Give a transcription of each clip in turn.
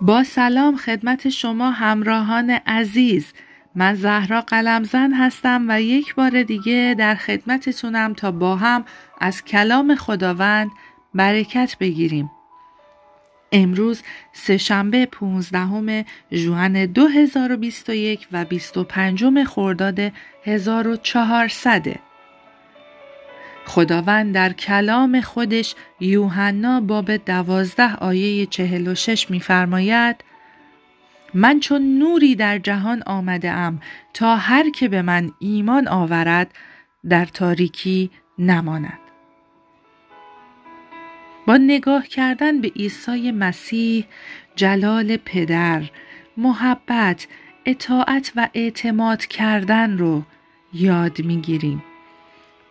با سلام خدمت شما همراهان عزیز. من زهرا قلمزن هستم و یک بار دیگه در خدمتتونم تا با هم از کلام خداوند برکت بگیریم. امروز سهشنبه 15 ژوئن 2021 و 25 خرداد 1400 خداوند در کلام خودش یوحنا باب دوازده آیه چهل و شش میفرماید من چون نوری در جهان آمده ام تا هر که به من ایمان آورد در تاریکی نماند. با نگاه کردن به عیسی مسیح جلال پدر محبت اطاعت و اعتماد کردن رو یاد می‌گیریم.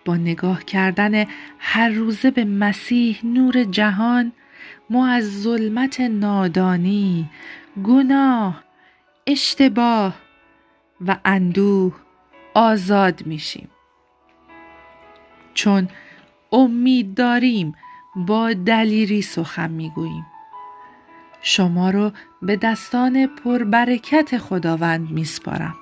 با نگاه کردن هر روزه به مسیح نور جهان ما از ظلمت نادانی گناه اشتباه و اندوه آزاد میشیم. چون امید داریم با دلیری سخن می‌گوییم. شما رو به دستان پربرکت خداوند میسپارم.